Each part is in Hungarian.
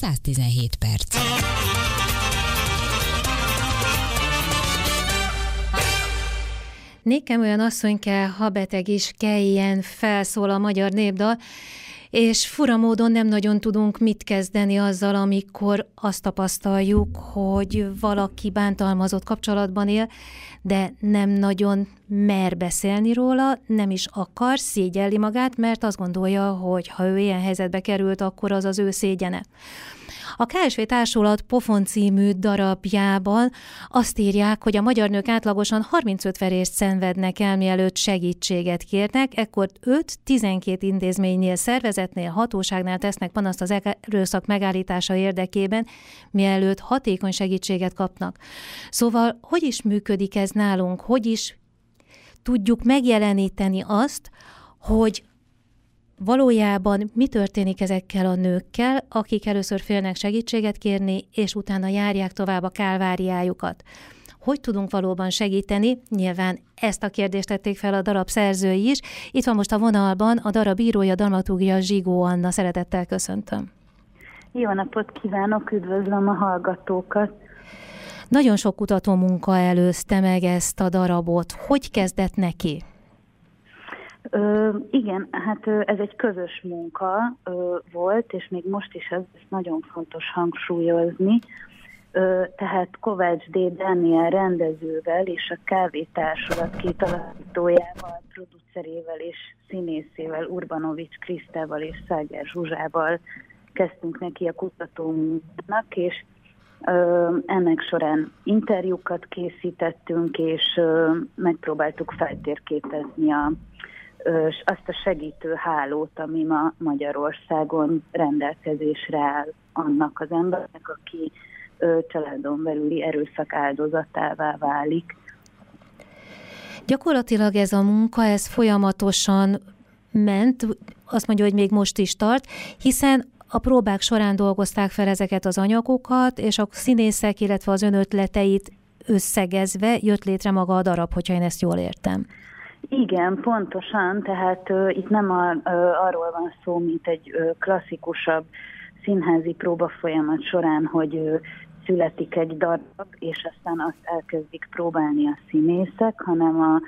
117 perc. Nékem olyan asszony kell, ha beteg is kelljen, felszól a magyar népdal, és fura módon nem nagyon tudunk mit kezdeni azzal, amikor azt tapasztaljuk, hogy valaki bántalmazott kapcsolatban él, de nem nagyon mer beszélni róla, nem is akar, szégyelli magát, mert azt gondolja, hogy ha ő ilyen helyzetbe került, akkor az az ő szégyene. A KSV Társulat Pofon című darabjában azt írják, hogy a magyar nők átlagosan 35 verést szenvednek el, mielőtt segítséget kérnek, ekkor 5-12 intézménynél, szervezetnél, hatóságnál tesznek panaszt az erőszak megállítása érdekében, mielőtt hatékony segítséget kapnak. Szóval, hogy is működik ez nálunk? Hogy is tudjuk megjeleníteni azt, hogy valójában mi történik ezekkel a nőkkel, akik először félnek segítséget kérni, és utána járják tovább a kálváriájukat. Hogy tudunk valóban segíteni? Nyilván ezt a kérdést tették fel a darab szerzői is. Itt van most a vonalban a darab írója, dramaturgia Zsigó Anna. Szeretettel köszöntöm. Jó napot kívánok, üdvözlöm a hallgatókat. Nagyon sok kutató munka előzte meg ezt a darabot. Hogy kezdett neki? Ö, igen, hát ez egy közös munka ö, volt, és még most is ez, ez nagyon fontos hangsúlyozni. Ö, tehát Kovács D. Daniel rendezővel és a Kávétársulat két alapítójával, producerével és színészével, Urbanovics Krisztával és Száger Zsuzsával kezdtünk neki a kutatómunknak, és ö, ennek során interjúkat készítettünk, és ö, megpróbáltuk feltérképezni a azt a segítő hálót, ami ma Magyarországon rendelkezésre áll annak az embernek, aki családon belüli erőszak áldozatává válik. Gyakorlatilag ez a munka, ez folyamatosan ment, azt mondja, hogy még most is tart, hiszen a próbák során dolgozták fel ezeket az anyagokat, és a színészek, illetve az önötleteit összegezve jött létre maga a darab, hogyha én ezt jól értem. Igen, pontosan, tehát uh, itt nem a, uh, arról van szó, mint egy uh, klasszikusabb színházi próba folyamat során, hogy uh, születik egy darab, és aztán azt elkezdik próbálni a színészek, hanem a,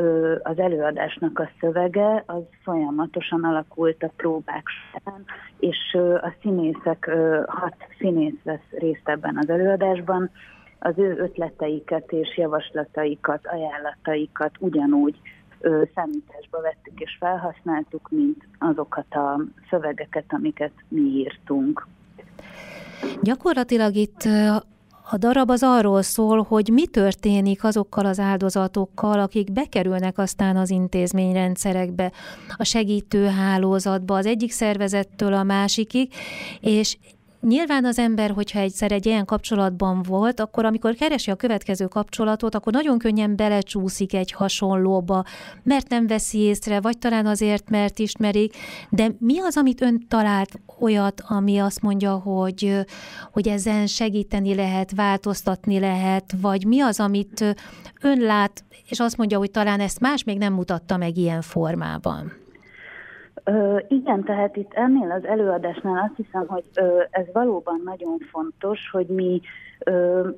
uh, az előadásnak a szövege az folyamatosan alakult a próbák során, és uh, a színészek, uh, hat színész vesz részt ebben az előadásban, az ő ötleteiket és javaslataikat, ajánlataikat ugyanúgy számításba vettük és felhasználtuk, mint azokat a szövegeket, amiket mi írtunk. Gyakorlatilag itt a darab az arról szól, hogy mi történik azokkal az áldozatokkal, akik bekerülnek aztán az intézményrendszerekbe, a segítőhálózatba, az egyik szervezettől a másikig, és Nyilván az ember, hogyha egyszer egy ilyen kapcsolatban volt, akkor amikor keresi a következő kapcsolatot, akkor nagyon könnyen belecsúszik egy hasonlóba, mert nem veszi észre, vagy talán azért, mert ismerik, de mi az, amit ön talált olyat, ami azt mondja, hogy, hogy ezen segíteni lehet, változtatni lehet, vagy mi az, amit ön lát, és azt mondja, hogy talán ezt más még nem mutatta meg ilyen formában? Ö, igen, tehát itt ennél az előadásnál azt hiszem, hogy ö, ez valóban nagyon fontos, hogy mi ö,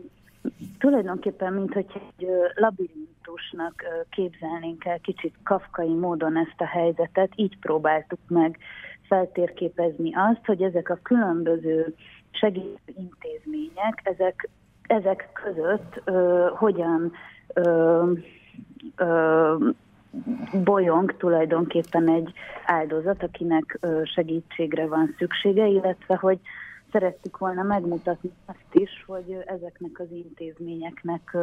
tulajdonképpen, mint hogy egy labirintusnak képzelnénk el kicsit kafkai módon ezt a helyzetet, így próbáltuk meg feltérképezni azt, hogy ezek a különböző segítő intézmények, ezek, ezek között ö, hogyan ö, ö, bolyong tulajdonképpen egy áldozat, akinek segítségre van szüksége, illetve hogy szerettük volna megmutatni azt is, hogy ezeknek az intézményeknek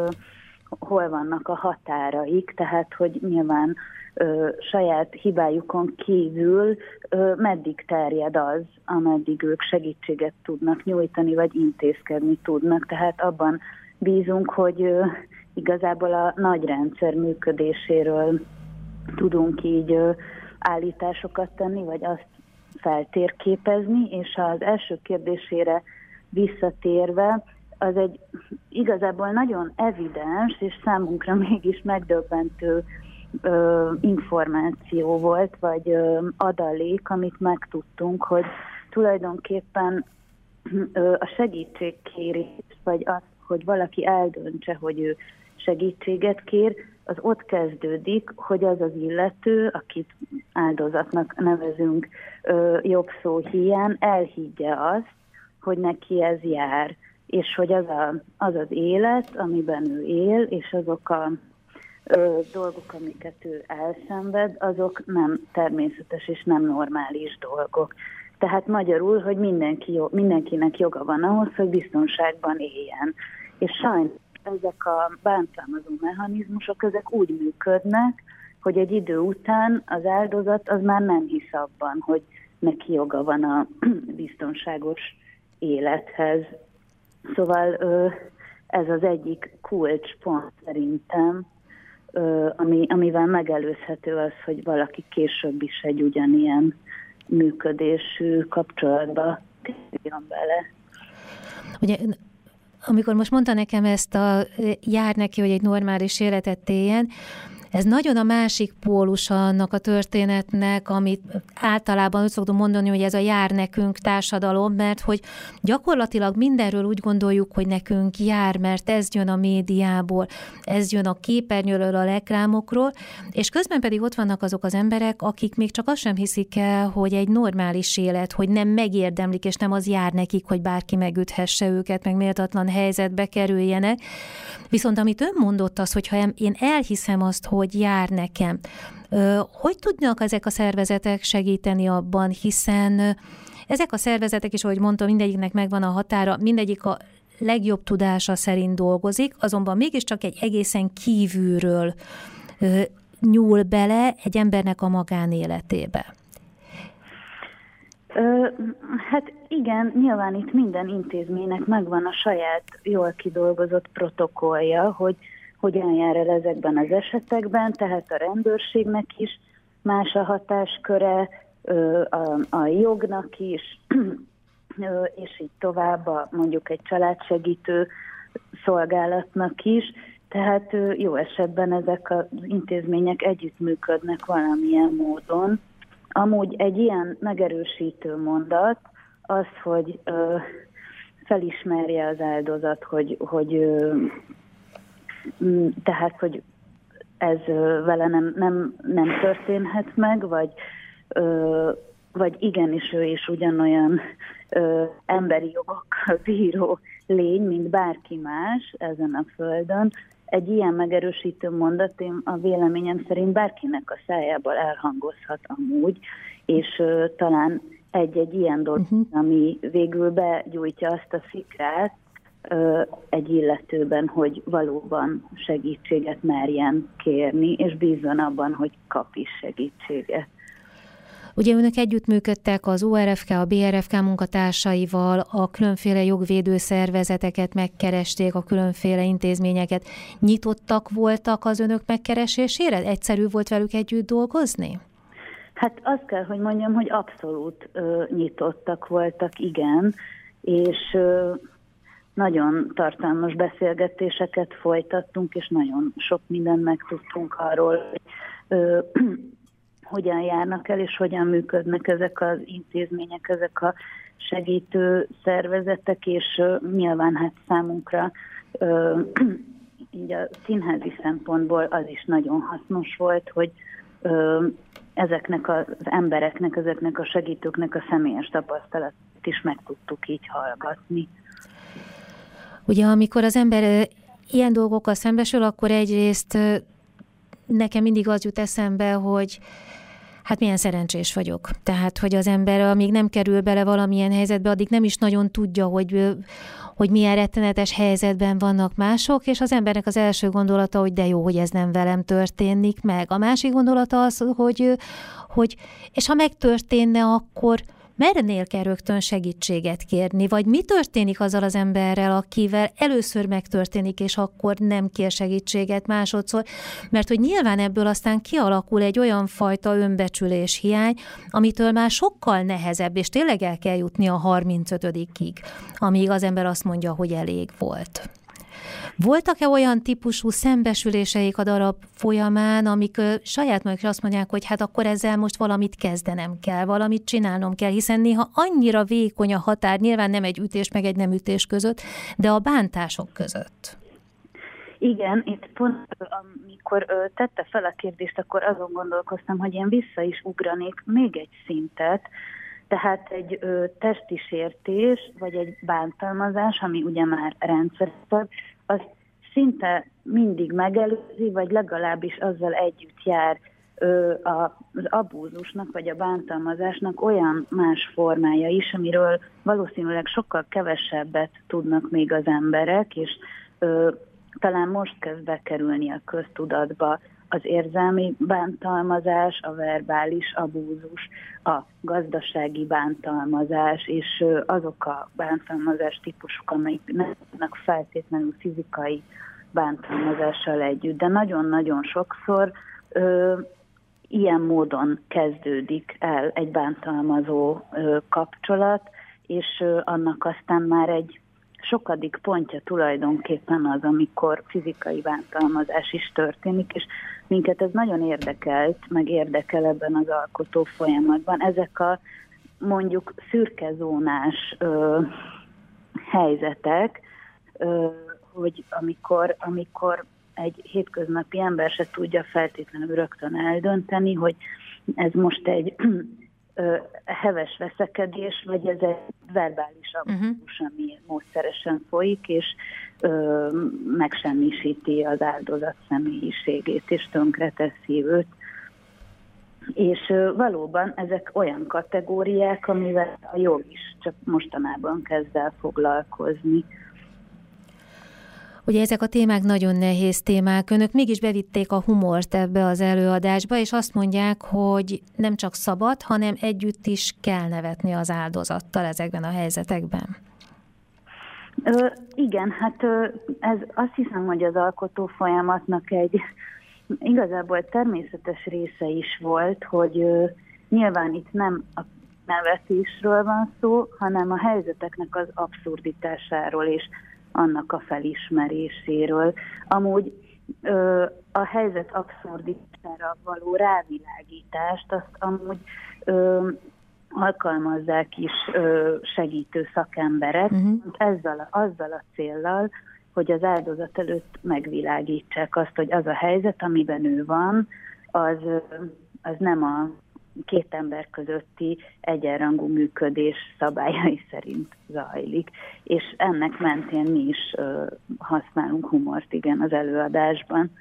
hol vannak a határaik, tehát hogy nyilván ö, saját hibájukon kívül ö, meddig terjed az, ameddig ők segítséget tudnak nyújtani, vagy intézkedni tudnak. Tehát abban bízunk, hogy ö, igazából a nagy rendszer működéséről tudunk így állításokat tenni, vagy azt feltérképezni, és az első kérdésére visszatérve, az egy igazából nagyon evidens, és számunkra mégis megdöbbentő ö, információ volt, vagy ö, adalék, amit megtudtunk, hogy tulajdonképpen a segítségkérés, vagy az, hogy valaki eldöntse, hogy ő segítséget kér, az ott kezdődik, hogy az az illető, akit áldozatnak nevezünk jobb szó hiány, elhiggye azt, hogy neki ez jár, és hogy az, a, az az élet, amiben ő él, és azok a ö, dolgok, amiket ő elszenved, azok nem természetes és nem normális dolgok. Tehát magyarul, hogy mindenki, mindenkinek joga van ahhoz, hogy biztonságban éljen. És sajnos ezek a bántszámozó mechanizmusok, ezek úgy működnek, hogy egy idő után az áldozat az már nem hisz abban, hogy neki joga van a biztonságos élethez. Szóval ez az egyik kulcspont szerintem, ami, amivel megelőzhető az, hogy valaki később is egy ugyanilyen működésű kapcsolatba kerüljön bele. Ugye amikor most mondta nekem ezt a jár neki, hogy egy normális életet éljen, ez nagyon a másik pólusa annak a történetnek, amit általában úgy szoktunk mondani, hogy ez a jár nekünk társadalom, mert hogy gyakorlatilag mindenről úgy gondoljuk, hogy nekünk jár, mert ez jön a médiából, ez jön a képernyőről, a reklámokról, és közben pedig ott vannak azok az emberek, akik még csak azt sem hiszik el, hogy egy normális élet, hogy nem megérdemlik, és nem az jár nekik, hogy bárki megüthesse őket, meg méltatlan helyzetbe kerüljenek. Viszont amit ön mondott az, hogyha én elhiszem azt, hogy hogy jár nekem. Hogy tudnak ezek a szervezetek segíteni abban, hiszen ezek a szervezetek is, ahogy mondtam, mindegyiknek megvan a határa, mindegyik a legjobb tudása szerint dolgozik, azonban mégiscsak egy egészen kívülről nyúl bele egy embernek a magánéletébe. Hát igen, nyilván itt minden intézménynek megvan a saját jól kidolgozott protokollja, hogy hogyan jár el ezekben az esetekben, tehát a rendőrségnek is más a hatásköre, a, a jognak is, és így tovább a, mondjuk egy családsegítő szolgálatnak is. Tehát jó esetben ezek az intézmények együttműködnek valamilyen módon. Amúgy egy ilyen megerősítő mondat az, hogy ö, felismerje az áldozat, hogy, hogy ö, tehát, hogy ez vele nem, nem, nem történhet meg, vagy, ö, vagy igenis ő is ugyanolyan ö, emberi jogok bíró lény, mint bárki más ezen a földön. Egy ilyen megerősítő mondat én a véleményem szerint bárkinek a szájából elhangozhat amúgy, és ö, talán egy-egy ilyen dolog, uh-huh. ami végül begyújtja azt a szikrát, egy illetőben, hogy valóban segítséget merjen kérni, és bízzon abban, hogy kap is segítséget. Ugye önök együttműködtek az ORFK, a BRFK munkatársaival, a különféle jogvédő szervezeteket megkeresték, a különféle intézményeket. Nyitottak voltak az önök megkeresésére? Egyszerű volt velük együtt dolgozni? Hát azt kell, hogy mondjam, hogy abszolút ö, nyitottak voltak, igen, és ö, nagyon tartalmas beszélgetéseket folytattunk, és nagyon sok mindent megtudtunk arról, hogy ö, hogyan járnak el, és hogyan működnek ezek az intézmények, ezek a segítő szervezetek, és ö, nyilván hát számunkra ö, így a színházi szempontból az is nagyon hasznos volt, hogy ö, ezeknek az embereknek, ezeknek a segítőknek a személyes tapasztalatát is meg tudtuk így hallgatni. Ugye amikor az ember ilyen dolgokkal szembesül, akkor egyrészt nekem mindig az jut eszembe, hogy hát milyen szerencsés vagyok. Tehát, hogy az ember, amíg nem kerül bele valamilyen helyzetbe, addig nem is nagyon tudja, hogy, hogy milyen rettenetes helyzetben vannak mások, és az embernek az első gondolata, hogy de jó, hogy ez nem velem történik meg. A másik gondolata az, hogy, hogy és ha megtörténne, akkor mernél kell rögtön segítséget kérni, vagy mi történik azzal az emberrel, akivel először megtörténik, és akkor nem kér segítséget másodszor, mert hogy nyilván ebből aztán kialakul egy olyan fajta önbecsülés hiány, amitől már sokkal nehezebb, és tényleg el kell jutni a 35-ig, amíg az ember azt mondja, hogy elég volt. Voltak-e olyan típusú szembesüléseik a darab folyamán, amik saját maguk azt mondják, hogy hát akkor ezzel most valamit kezdenem kell, valamit csinálnom kell, hiszen néha annyira vékony a határ, nyilván nem egy ütés meg egy nem ütés között, de a bántások között. Igen, itt pont amikor tette fel a kérdést, akkor azon gondolkoztam, hogy én vissza is ugranék még egy szintet, tehát egy ö, testi sértés, vagy egy bántalmazás, ami ugye már rendszeresebb, az szinte mindig megelőzi, vagy legalábbis azzal együtt jár ö, a, az abúzusnak, vagy a bántalmazásnak olyan más formája is, amiről valószínűleg sokkal kevesebbet tudnak még az emberek, és ö, talán most kezd bekerülni a köztudatba az érzelmi bántalmazás, a verbális abúzus, a gazdasági bántalmazás, és azok a bántalmazás típusok, amelyek nem feltétlenül fizikai bántalmazással együtt, de nagyon-nagyon sokszor ö, ilyen módon kezdődik el egy bántalmazó ö, kapcsolat, és ö, annak aztán már egy sokadik pontja tulajdonképpen az, amikor fizikai bántalmazás is történik, és minket ez nagyon érdekelt, meg érdekel ebben az alkotó folyamatban. Ezek a mondjuk szürkezónás ö, helyzetek, ö, hogy amikor, amikor egy hétköznapi ember se tudja feltétlenül rögtön eldönteni, hogy ez most egy ö, heves veszekedés, vagy ez egy verbális abúzus, uh-huh. ami módszeresen folyik, és ö, megsemmisíti az áldozat személyiségét, és tönkreteszi őt. És ö, valóban ezek olyan kategóriák, amivel a jog is csak mostanában kezd el foglalkozni. Ugye ezek a témák nagyon nehéz témák, önök mégis bevitték a humort ebbe az előadásba, és azt mondják, hogy nem csak szabad, hanem együtt is kell nevetni az áldozattal ezekben a helyzetekben. Ö, igen, hát ö, ez azt hiszem, hogy az alkotó folyamatnak egy igazából természetes része is volt, hogy ö, nyilván itt nem a nevetésről van szó, hanem a helyzeteknek az abszurditásáról és annak a felismeréséről. Amúgy ö, a helyzet abszurditására való rávilágítást azt amúgy ö, alkalmazzák is ö, segítő szakemberek, uh-huh. ezzel, azzal a céllal, hogy az áldozat előtt megvilágítsák azt, hogy az a helyzet, amiben ő van, az, az nem a két ember közötti egyenrangú működés szabályai szerint zajlik, és ennek mentén mi is használunk humort, igen, az előadásban.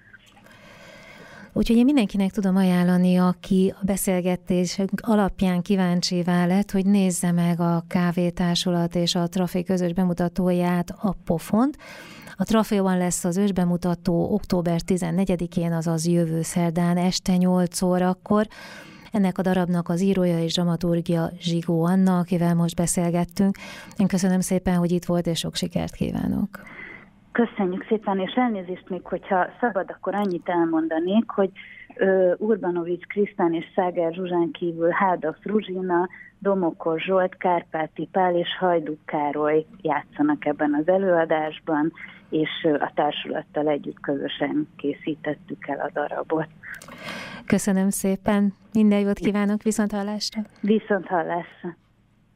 Úgyhogy én mindenkinek tudom ajánlani, aki a beszélgetésünk alapján kíváncsi lett, hogy nézze meg a kávétársulat és a Trafé közös bemutatóját, a Pofont. A Traféban lesz az ősbemutató október 14-én, azaz jövő szerdán este 8 órakor. Ennek a darabnak az írója és dramaturgia Zsigó Anna, akivel most beszélgettünk. Én köszönöm szépen, hogy itt volt, és sok sikert kívánok. Köszönjük szépen, és elnézést még, hogyha szabad, akkor annyit elmondanék, hogy Urbanovics Krisztán és Száger Zsuzsán kívül Háda Fruzsina, Domokor Zsolt, Kárpáti Pál és Hajduk Károly játszanak ebben az előadásban, és a társulattal együtt közösen készítettük el a darabot. Köszönöm szépen, minden jót kívánok, viszont hallásra! Viszont hallásra!